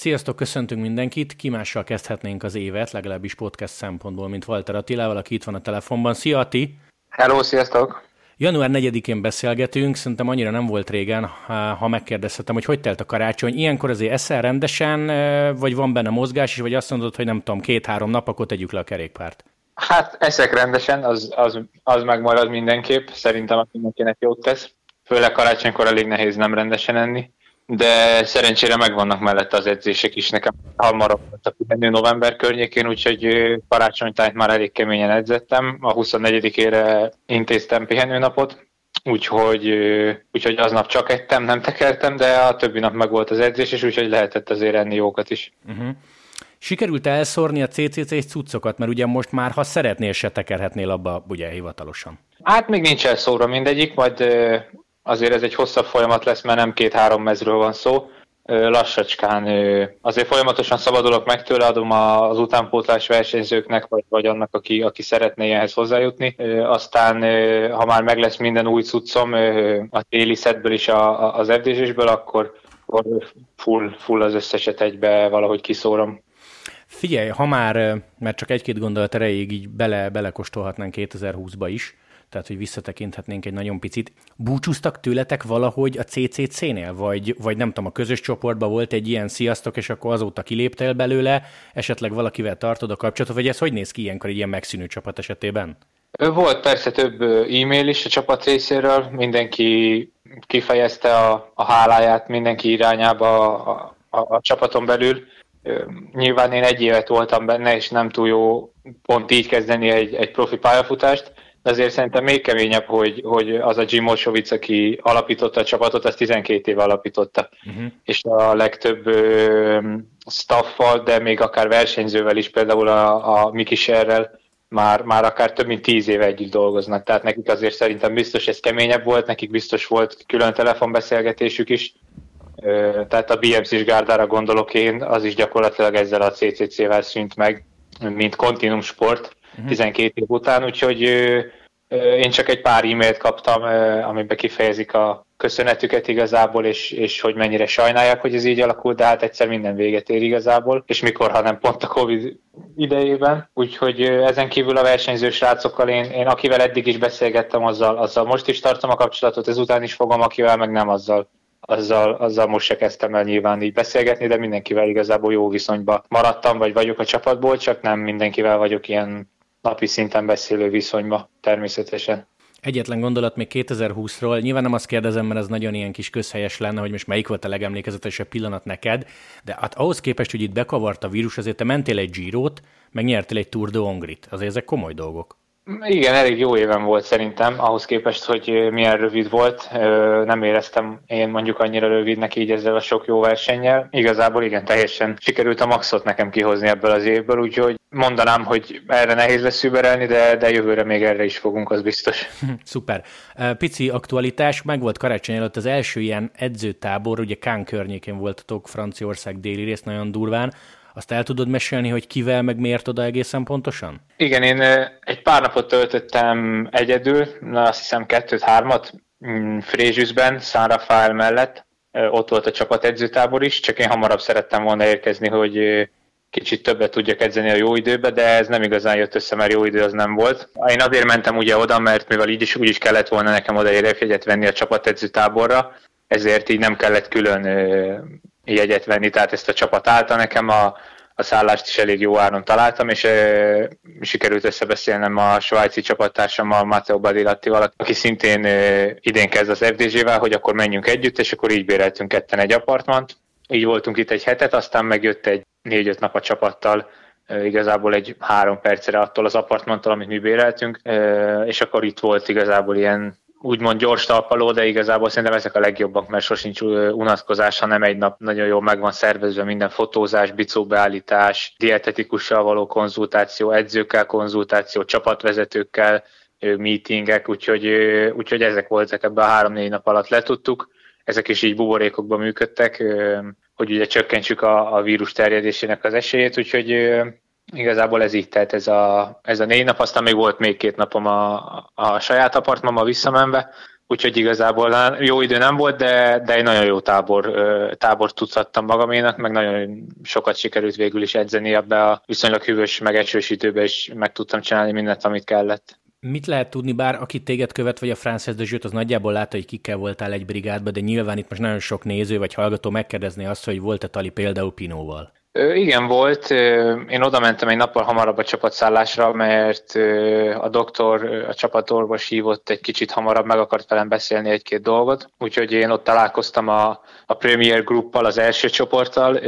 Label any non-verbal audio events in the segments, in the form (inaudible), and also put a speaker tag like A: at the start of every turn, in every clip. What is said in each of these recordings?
A: Sziasztok, köszöntünk mindenkit. Ki mással kezdhetnénk az évet, legalábbis podcast szempontból, mint Walter Attilával, aki itt van a telefonban. Szia, Ati!
B: Hello, sziasztok!
A: Január 4-én beszélgetünk, szerintem annyira nem volt régen, ha megkérdezhetem, hogy hogy telt a karácsony. Ilyenkor azért eszel rendesen, vagy van benne mozgás is, vagy azt mondod, hogy nem tudom, két-három nap, akkor tegyük le a kerékpárt?
B: Hát eszek rendesen, az, az, az megmarad mindenképp, szerintem a mindenkinek jót tesz. Főleg karácsonykor elég nehéz nem rendesen enni de szerencsére megvannak mellette az edzések is. Nekem hamarabb volt a pihenő november környékén, úgyhogy karácsonytájt már elég keményen edzettem. A 24-ére intéztem pihenőnapot, úgyhogy, úgyhogy aznap csak ettem, nem tekertem, de a többi nap meg volt az edzés, és úgyhogy lehetett azért enni jókat is. Uh-huh.
A: Sikerült elszórni a CCC cuccokat, mert ugye most már, ha szeretnél, se tekerhetnél abba, ugye hivatalosan.
B: Hát még nincs elszórva mindegyik, majd azért ez egy hosszabb folyamat lesz, mert nem két-három mezről van szó. Lassacskán azért folyamatosan szabadulok meg tőle, adom az utánpótlás versenyzőknek, vagy, vagy annak, aki, aki szeretné ehhez hozzájutni. Aztán, ha már meg lesz minden új cuccom a téli szedből is az fdz akkor, akkor full, full az összeset egybe valahogy kiszórom.
A: Figyelj, ha már, mert csak egy-két gondolat erejéig így bele, belekostolhatnánk 2020-ba is, tehát hogy visszatekinthetnénk egy nagyon picit. Búcsúztak tőletek valahogy a CCC-nél, vagy, vagy nem tudom, a közös csoportban volt egy ilyen sziasztok, és akkor azóta kiléptél belőle, esetleg valakivel tartod a kapcsolatot, vagy ez hogy néz ki ilyenkor egy ilyen megszűnő csapat esetében?
B: Volt persze több e-mail is a csapat részéről, mindenki kifejezte a, a háláját mindenki irányába a, a, a csapaton belül. Nyilván én egy évet voltam benne, és nem túl jó pont így kezdeni egy, egy profi pályafutást, de azért szerintem még keményebb, hogy, hogy az a Jim Mosovic, aki alapította a csapatot, az 12 éve alapította. Uh-huh. És a legtöbb ö, staffal, de még akár versenyzővel is, például a, a Miki Sherrel, már, már akár több mint tíz éve együtt dolgoznak, tehát nekik azért szerintem biztos ez keményebb volt, nekik biztos volt külön telefonbeszélgetésük is, tehát a BMC-s gárdára gondolok én, az is gyakorlatilag ezzel a CCC-vel szűnt meg, mint kontinum sport, 12 mhm. év után, úgyhogy én csak egy pár e-mailt kaptam, amiben kifejezik a köszönetüket igazából, és, és hogy mennyire sajnálják, hogy ez így alakult, de hát egyszer minden véget ér igazából, és mikor, ha nem pont a Covid idejében. Úgyhogy ezen kívül a versenyző srácokkal én, én akivel eddig is beszélgettem, azzal, azzal most is tartom a kapcsolatot, ezután is fogom, akivel meg nem azzal azzal, azzal most se kezdtem el nyilván így beszélgetni, de mindenkivel igazából jó viszonyban maradtam, vagy vagyok a csapatból, csak nem mindenkivel vagyok ilyen napi szinten beszélő viszonyba természetesen.
A: Egyetlen gondolat még 2020-ról. Nyilván nem azt kérdezem, mert ez nagyon ilyen kis közhelyes lenne, hogy most melyik volt a legemlékezetesebb pillanat neked, de hát ahhoz képest, hogy itt bekavart a vírus, azért te mentél egy Girot, meg egy Tour de Hongrit. Azért ezek komoly dolgok.
B: Igen, elég jó éven volt szerintem, ahhoz képest, hogy milyen rövid volt. Nem éreztem én mondjuk annyira rövidnek így ezzel a sok jó versennyel. Igazából igen, teljesen sikerült a maxot nekem kihozni ebből az évből, úgyhogy mondanám, hogy erre nehéz lesz überelni, de, de jövőre még erre is fogunk, az biztos.
A: Szuper. Pici aktualitás, meg volt karácsony előtt az első ilyen edzőtábor, ugye Kán környékén voltatok, Franciaország déli rész, nagyon durván. Azt el tudod mesélni, hogy kivel, meg miért oda egészen pontosan?
B: Igen, én egy pár napot töltöttem egyedül, na azt hiszem kettőt-hármat, mm, Frézsüszben, San Rafael mellett, ott volt a csapat edzőtábor is, csak én hamarabb szerettem volna érkezni, hogy kicsit többet tudjak edzeni a jó időbe, de ez nem igazán jött össze, mert jó idő az nem volt. Én azért mentem ugye oda, mert mivel így is úgy is kellett volna nekem oda érefjegyet venni a csapat táborra, ezért így nem kellett külön jegyet venni, tehát ezt a csapat állta nekem, a, a szállást is elég jó áron találtam, és e, sikerült összebeszélnem a svájci a Matteo Badilattival, aki szintén e, idén kezd az FDZ-vel, hogy akkor menjünk együtt, és akkor így béreltünk ketten egy apartmant. Így voltunk itt egy hetet, aztán megjött egy négy-öt nap a csapattal, e, igazából egy három percre attól az apartmantól, amit mi béreltünk, és akkor itt volt igazából ilyen úgymond gyors talpaló, de igazából szerintem ezek a legjobbak, mert sosincs unatkozás, hanem egy nap nagyon jól meg van szervezve minden fotózás, bicóbeállítás, dietetikussal való konzultáció, edzőkkel konzultáció, csapatvezetőkkel, meetingek, úgyhogy, úgyhogy ezek voltak ebben a három-négy nap alatt letudtuk. Ezek is így buborékokban működtek, hogy ugye csökkentsük a, a vírus terjedésének az esélyét, úgyhogy igazából ez így telt ez a, ez a négy nap, aztán még volt még két napom a, a saját apartmamba visszamenve, úgyhogy igazából jó idő nem volt, de, de egy nagyon jó tábor, tábor tudhattam magaménak, meg nagyon sokat sikerült végül is edzeni ebbe a viszonylag hűvös, meg esős időbe, és meg tudtam csinálni mindent, amit kellett.
A: Mit lehet tudni, bár aki téged követ, vagy a Frances de Jut, az nagyjából látta, hogy kikkel voltál egy brigádba, de nyilván itt most nagyon sok néző vagy hallgató megkérdezné azt, hogy volt-e Tali például Pinóval.
B: Igen, volt. Én oda mentem egy nappal hamarabb a csapatszállásra, mert a doktor, a csapatorvos hívott egy kicsit hamarabb, meg akart velem beszélni egy-két dolgot. Úgyhogy én ott találkoztam a, a Premier Gruppal, az első csoporttal.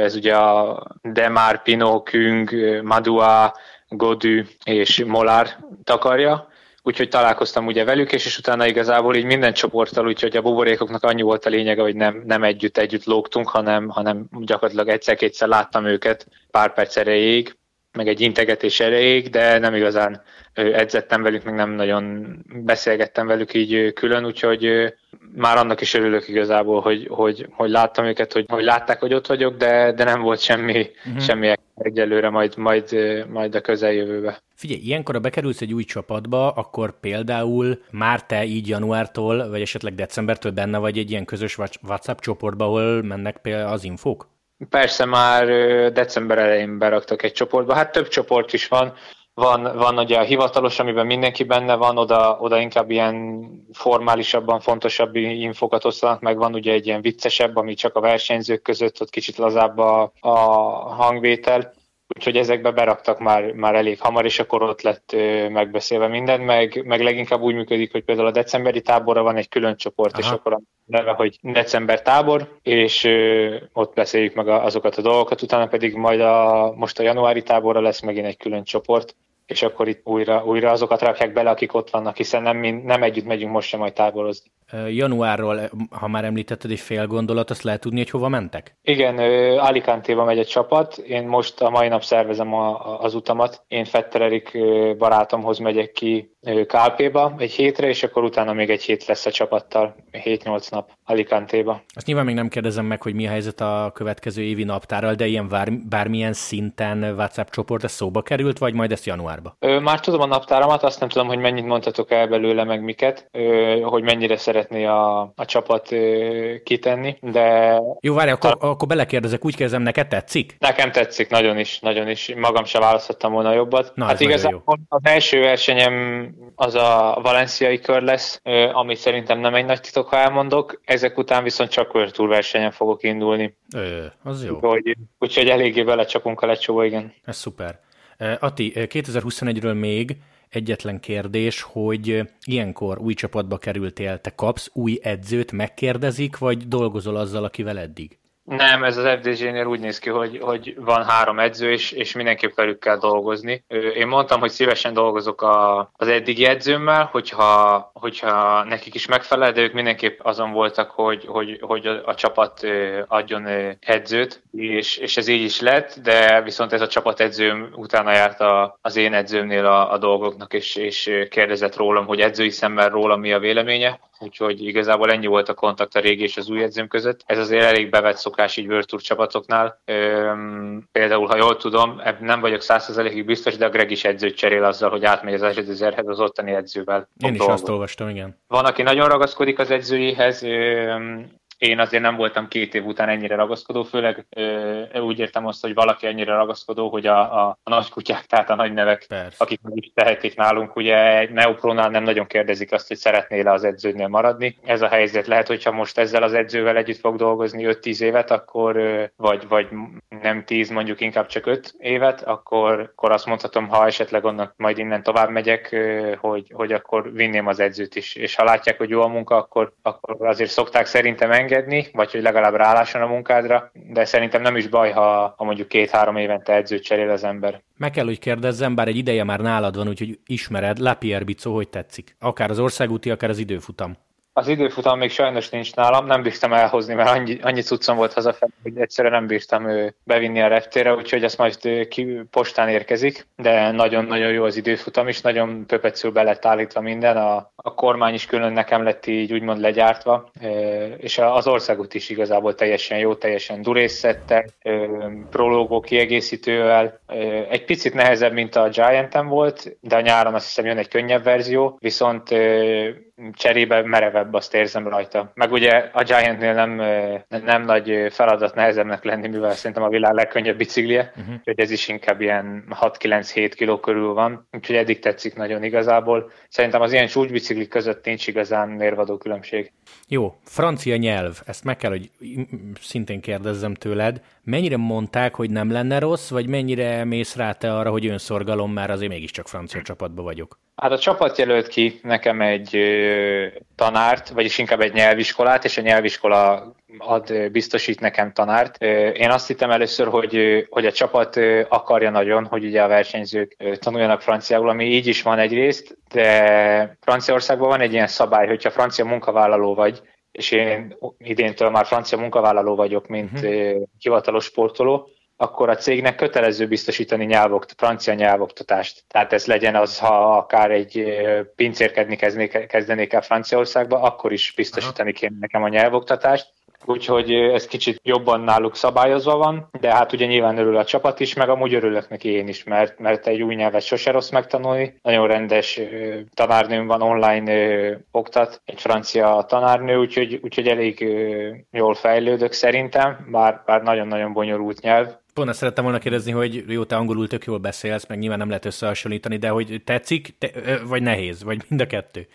B: Ez ugye a Demar, Pino, Küng, Madua, Godű és Molár takarja úgyhogy találkoztam ugye velük, és, és utána igazából így minden csoporttal, úgyhogy a buborékoknak annyi volt a lényege, hogy nem, nem együtt együtt lógtunk, hanem, hanem gyakorlatilag egyszer-kétszer láttam őket pár perc erejéig, meg egy integetés erejéig, de nem igazán edzettem velük, meg nem nagyon beszélgettem velük így külön, úgyhogy már annak is örülök igazából, hogy, hogy, hogy láttam őket, hogy, hogy látták, hogy ott vagyok, de, de nem volt semmi, uh-huh. semmi egyelőre, majd, majd, majd a közeljövőbe.
A: Figyelj, ilyenkor, ha bekerülsz egy új csapatba, akkor például már te így januártól, vagy esetleg decembertől benne vagy egy ilyen közös WhatsApp csoportba, ahol mennek például az infók?
B: Persze már december elején beraktak egy csoportba, hát több csoport is van, van, van ugye a hivatalos, amiben mindenki benne van, oda, oda inkább ilyen formálisabban fontosabb infokat osztanak, meg. Van ugye egy ilyen viccesebb, ami csak a versenyzők között, ott kicsit lazább a, a hangvétel, úgyhogy ezekbe beraktak már, már elég hamar, és akkor ott lett megbeszélve minden, meg, meg leginkább úgy működik, hogy például a decemberi táborra van egy külön csoport, Aha. és akkor a neve, hogy december tábor, és ott beszéljük meg azokat a dolgokat, utána pedig majd a, most a januári táborra lesz megint egy külön csoport, és akkor itt újra, újra azokat rakják bele, akik ott vannak, hiszen nem, nem együtt megyünk most sem majd táborozni.
A: Januárról, ha már említetted egy fél gondolat, azt lehet tudni, hogy hova mentek?
B: Igen, Alicante-ba megy egy csapat, én most a mai nap szervezem a, az utamat, én Fetter Erik barátomhoz megyek ki Kálpéba egy hétre, és akkor utána még egy hét lesz a csapattal, 7-8 nap Alicante-ba.
A: Azt nyilván még nem kérdezem meg, hogy mi a helyzet a következő évi naptárral, de ilyen bár, bármilyen szinten WhatsApp csoport ez szóba került, vagy majd ezt januárba?
B: Már tudom a naptáramat, azt nem tudom, hogy mennyit mondhatok el belőle, meg miket, hogy mennyire szeretné a, a csapat kitenni, de...
A: Jó, várj, akkor, a... akkor belekérdezek, úgy kérdezem, neked tetszik?
B: Nekem tetszik, nagyon is, nagyon is. Magam se választottam volna jobbat. Na, hát igazából jó. az első versenyem az a valenciai kör lesz, ami szerintem nem egy nagy titok, ha elmondok. Ezek után viszont csak Tour versenyen fogok indulni.
A: Ö, az jó.
B: Úgyhogy, úgyhogy eléggé belecsapunk a lecsóba, igen.
A: Ez szuper. Ati, 2021-ről még egyetlen kérdés, hogy ilyenkor új csapatba kerültél, te kapsz új edzőt, megkérdezik, vagy dolgozol azzal, akivel eddig?
B: Nem, ez az FDG-nél úgy néz ki, hogy, hogy van három edző, és, és mindenképp velük kell dolgozni. Én mondtam, hogy szívesen dolgozok a, az eddigi edzőmmel, hogyha, hogyha nekik is megfelel, de ők mindenképp azon voltak, hogy, hogy, hogy a, a csapat adjon edzőt, és, és ez így is lett, de viszont ez a csapat edzőm utána járt a, az én edzőmnél a, a dolgoknak, és, és kérdezett rólam, hogy edzői szemmel rólam mi a véleménye úgyhogy igazából ennyi volt a kontakt a régi és az új edzőm között. Ez azért elég bevett szokás így World Tour csapatoknál. Üm, például, ha jól tudom, nem vagyok százszerzelékig biztos, de a Greg is edzőt cserél azzal, hogy átmegy az Azsedezerhez az ottani edzővel.
A: Én is azt olvastam, igen.
B: Van, aki nagyon ragaszkodik az edzőjéhez, én azért nem voltam két év után ennyire ragaszkodó, főleg ö, úgy értem azt, hogy valaki ennyire ragaszkodó, hogy a, a, a nagy kutyák, tehát a nagy nevek, Persze. akik meg is tehetik nálunk, ugye egy Neopronál nem nagyon kérdezik azt, hogy szeretnél az edződnél maradni. Ez a helyzet lehet, hogyha most ezzel az edzővel együtt fog dolgozni 5-10 évet, akkor vagy, vagy nem 10, mondjuk inkább csak 5 évet, akkor, akkor azt mondhatom, ha esetleg onnan majd innen tovább megyek, hogy, hogy akkor vinném az edzőt is. És ha látják, hogy jó a munka, akkor, akkor azért szokták szerintem engedni, engedni, vagy hogy legalább rálásson a munkádra, de szerintem nem is baj, ha, ha mondjuk két-három évente edzőt cserél az ember.
A: Meg kell, hogy kérdezzem, bár egy ideje már nálad van, úgyhogy ismered, Lapierre Bicó, hogy tetszik? Akár az országúti, akár az időfutam.
B: Az időfutam még sajnos nincs nálam, nem bírtam elhozni, mert annyi, annyi cuccom volt hazafelé, hogy egyszerűen nem bírtam bevinni a reptére, úgyhogy ezt majd ki, postán érkezik, de nagyon-nagyon jó az időfutam is, nagyon pöpecül be lett állítva minden, a, a kormány is külön nekem lett így úgymond legyártva, és az országút is igazából teljesen jó, teljesen durészettel, prológó kiegészítővel. Egy picit nehezebb, mint a Giant-en volt, de a nyáron azt hiszem jön egy könnyebb verzió, viszont cserébe merevebb, azt érzem rajta. Meg ugye a Giantnél nem, nem nagy feladat nehezebbnek lenni, mivel szerintem a világ legkönnyebb biciklije, uh-huh. úgyhogy ez is inkább ilyen 6-9-7 kiló körül van, úgyhogy eddig tetszik nagyon igazából. Szerintem az ilyen csúcsbiciklik között nincs igazán mérvadó különbség.
A: Jó, francia nyelv, ezt meg kell, hogy szintén kérdezzem tőled. Mennyire mondták, hogy nem lenne rossz, vagy mennyire mész rá te arra, hogy önszorgalom, már azért mégiscsak francia csapatban vagyok?
B: Hát a csapat jelölt ki nekem egy ö, tanárt, vagyis inkább egy nyelviskolát, és a nyelviskola ad, biztosít nekem tanárt. Én azt hittem először, hogy, hogy a csapat akarja nagyon, hogy ugye a versenyzők tanuljanak franciául, ami így is van egyrészt, de Franciaországban van egy ilyen szabály, hogyha francia munkavállaló vagy, és én idéntől már francia munkavállaló vagyok, mint uh-huh. hivatalos sportoló, akkor a cégnek kötelező biztosítani nyelvokt, francia nyelvoktatást. Tehát ez legyen az, ha akár egy pincérkedni kezdenék el Franciaországba, akkor is biztosítani kéne nekem a nyelvoktatást úgyhogy ez kicsit jobban náluk szabályozva van, de hát ugye nyilván örül a csapat is, meg amúgy örülök neki én is, mert, mert egy új nyelvet sose rossz megtanulni. Nagyon rendes tanárnőm van, online oktat, egy francia tanárnő, úgyhogy, úgyhogy elég jól fejlődök szerintem, bár, bár nagyon-nagyon bonyolult nyelv.
A: Pont ezt szerettem volna kérdezni, hogy jó, te angolul tök jól beszélsz, meg nyilván nem lehet összehasonlítani, de hogy tetszik, te, vagy nehéz, vagy mind a kettő?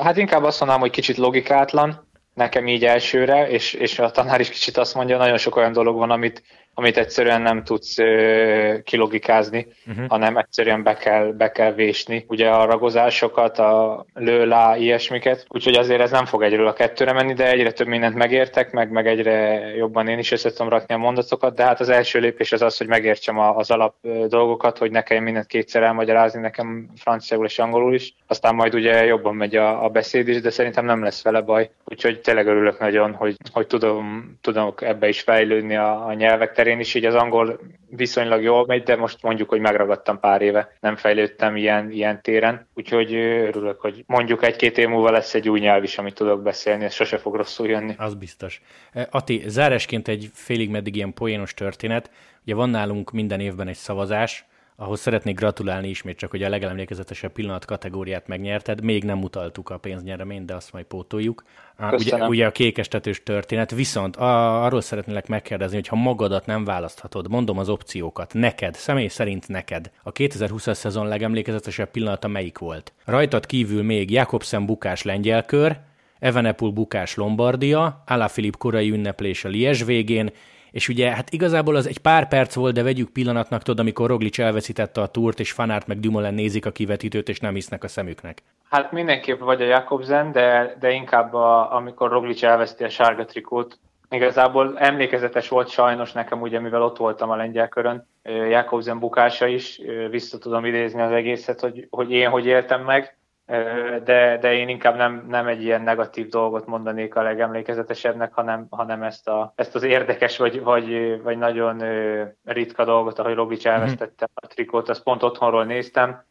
B: Hát inkább azt mondanám, hogy kicsit logikátlan, nekem így elsőre, és, és a tanár is kicsit azt mondja, nagyon sok olyan dolog van, amit, amit egyszerűen nem tudsz ö, kilogikázni, uh-huh. hanem egyszerűen be kell, be kell vésni. Ugye a ragozásokat, a lőlá, ilyesmiket, úgyhogy azért ez nem fog egyről a kettőre menni, de egyre több mindent megértek, meg, meg egyre jobban én is össze tudom rakni a mondatokat, de hát az első lépés az az, hogy megértsem az alap dolgokat, hogy ne kelljen mindent kétszer elmagyarázni nekem franciául és angolul is, aztán majd ugye jobban megy a, a beszéd is, de szerintem nem lesz vele baj, úgyhogy tényleg örülök nagyon, hogy, hogy tudom, tudom ebbe is fejlődni a, a nyelvek terén is, így az angol viszonylag jól megy, de most mondjuk, hogy megragadtam pár éve, nem fejlődtem ilyen, ilyen téren, úgyhogy örülök, hogy mondjuk egy-két év múlva lesz egy új nyelv is, amit tudok beszélni, ez sose fog rosszul jönni.
A: Az biztos. Ati, zárásként egy félig meddig ilyen poénos történet, ugye van nálunk minden évben egy szavazás, ahhoz szeretnék gratulálni ismét csak, hogy a legelemlékezetesebb pillanat kategóriát megnyerted. Még nem utaltuk a pénznyereményt, de azt majd pótoljuk. Ugye, ugye a kékestetős történet, viszont a, arról szeretnélek megkérdezni, hogy ha magadat nem választhatod, mondom az opciókat, neked, személy szerint neked, a 2020-as szezon legemlékezetesebb pillanata melyik volt? Rajtad kívül még Jakobsen bukás lengyelkör, Evenepul bukás Lombardia, Alaphilipp korai ünneplés a Lies végén, és ugye hát igazából az egy pár perc volt, de vegyük pillanatnak, tudod, amikor Roglic elveszítette a túrt, és Fanart meg Dumoulin nézik a kivetítőt, és nem hisznek a szemüknek.
B: Hát mindenképp vagy a Jakobsen, de, de inkább a, amikor Roglic elveszti a sárga trikót, Igazából emlékezetes volt sajnos nekem, ugye, mivel ott voltam a lengyel körön, Jakobsen bukása is, vissza tudom idézni az egészet, hogy, hogy én hogy éltem meg, de, de én inkább nem, nem egy ilyen negatív dolgot mondanék a legemlékezetesebbnek, hanem, hanem ezt, a, ezt az érdekes vagy, vagy, vagy nagyon ritka dolgot, ahogy Roglic elvesztette a trikót, azt pont otthonról néztem,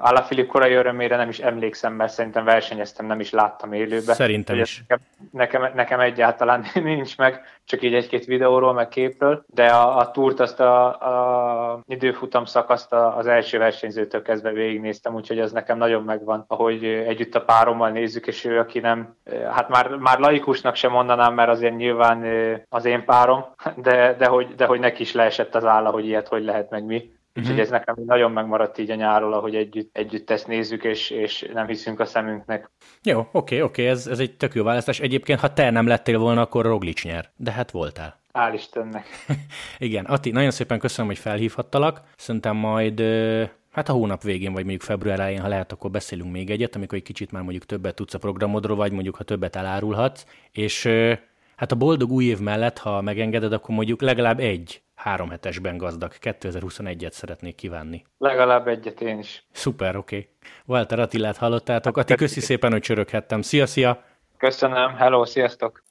B: Alaphilipp korai örömére nem is emlékszem, mert szerintem versenyeztem, nem is láttam élőben.
A: Szerintem is.
B: Nekem, nekem, nekem egyáltalán (laughs) nincs meg, csak így egy-két videóról, meg képről, de a, a túrt azt a, a időfutam szakaszt az első versenyzőtől kezdve végignéztem, úgyhogy ez nekem nagyon megvan, ahogy együtt a párommal nézzük, és ő, aki nem, hát már, már laikusnak sem mondanám, mert azért nyilván az én párom, (laughs) de, de, hogy, de hogy neki is leesett az álla, hogy ilyet hogy lehet meg mi. Úgyhogy uh-huh. ez nekem nagyon megmaradt így a nyáról, ahogy együtt, együtt ezt nézzük, és, és nem hiszünk a szemünknek.
A: Jó, oké, oké, ez, ez egy tök jó választás. Egyébként, ha te nem lettél volna, akkor Roglic nyer. De hát voltál.
B: Hál' Istennek. (laughs)
A: Igen, Ati, nagyon szépen köszönöm, hogy felhívhattalak. Szerintem majd Hát a hónap végén, vagy mondjuk február elején, ha lehet, akkor beszélünk még egyet, amikor egy kicsit már mondjuk többet tudsz a programodról, vagy mondjuk ha többet elárulhatsz. És hát a boldog új év mellett, ha megengeded, akkor mondjuk legalább egy három hetesben gazdag 2021-et szeretnék kívánni.
B: Legalább egyet én is.
A: Szuper, oké. Okay. Walter Attilát hallottátok. Ati, köszi szépen, hogy csöröghettem. Szia, szia!
B: Köszönöm, hello, sziasztok!